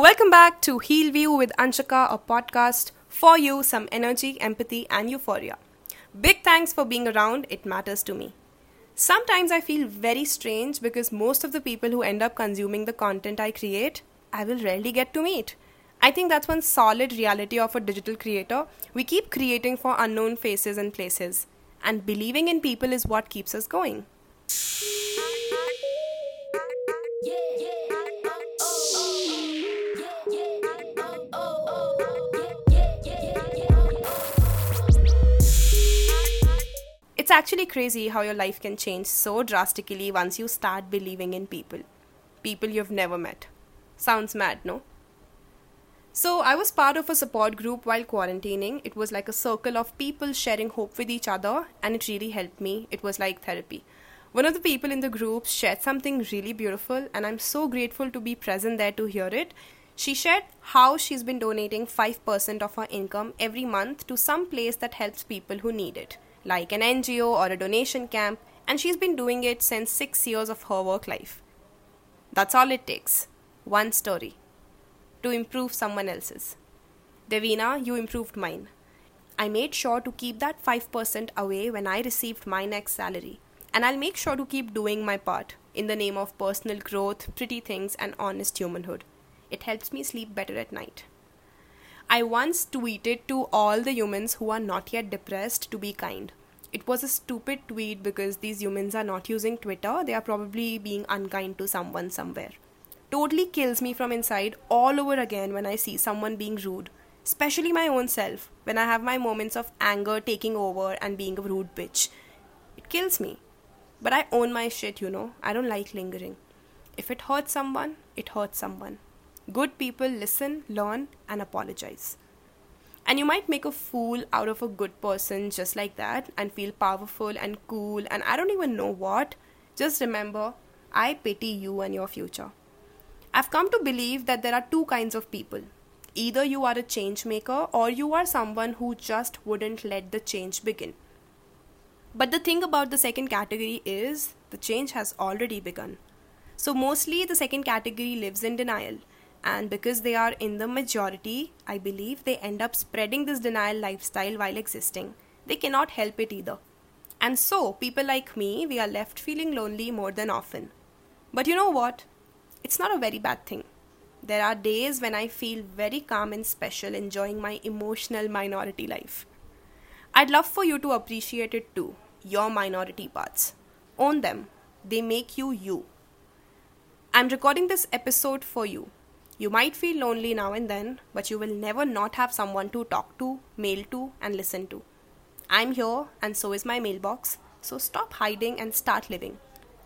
welcome back to Heal View with Anshika, a podcast for you, some energy, empathy, and euphoria. Big thanks for being around, it matters to me. Sometimes I feel very strange because most of the people who end up consuming the content I create, I will rarely get to meet. I think that's one solid reality of a digital creator. We keep creating for unknown faces and places, and believing in people is what keeps us going. Actually crazy how your life can change so drastically once you start believing in people. People you've never met. Sounds mad, no? So, I was part of a support group while quarantining. It was like a circle of people sharing hope with each other, and it really helped me. It was like therapy. One of the people in the group shared something really beautiful, and I'm so grateful to be present there to hear it. She shared how she's been donating 5% of her income every month to some place that helps people who need it like an NGO or a donation camp, and she's been doing it since six years of her work life. That's all it takes one story to improve someone else's. Devina, you improved mine. I made sure to keep that 5% away when I received my next salary, and I'll make sure to keep doing my part in the name of personal growth, pretty things, and honest humanhood. It helps me sleep better at night. I once tweeted to all the humans who are not yet depressed to be kind. It was a stupid tweet because these humans are not using Twitter, they are probably being unkind to someone somewhere. Totally kills me from inside all over again when I see someone being rude, especially my own self, when I have my moments of anger taking over and being a rude bitch. It kills me. But I own my shit, you know. I don't like lingering. If it hurts someone, it hurts someone. Good people listen, learn, and apologize. And you might make a fool out of a good person just like that and feel powerful and cool and I don't even know what. Just remember, I pity you and your future. I've come to believe that there are two kinds of people. Either you are a change maker or you are someone who just wouldn't let the change begin. But the thing about the second category is the change has already begun. So, mostly the second category lives in denial and because they are in the majority, I believe they end up spreading this denial lifestyle while existing. They cannot help it either. And so, people like me, we are left feeling lonely more than often. But you know what? It's not a very bad thing. There are days when I feel very calm and special enjoying my emotional minority life. I'd love for you to appreciate it too, your minority parts. Own them, they make you you. I'm recording this episode for you you might feel lonely now and then, but you will never not have someone to talk to, mail to, and listen to. I'm here, and so is my mailbox, so stop hiding and start living.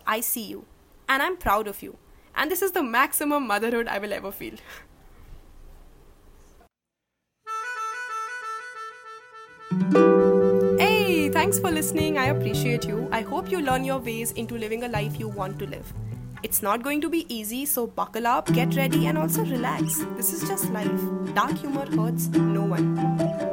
I see you, and I'm proud of you, and this is the maximum motherhood I will ever feel. hey, thanks for listening. I appreciate you. I hope you learn your ways into living a life you want to live. It's not going to be easy, so buckle up, get ready, and also relax. This is just life. Dark humor hurts no one.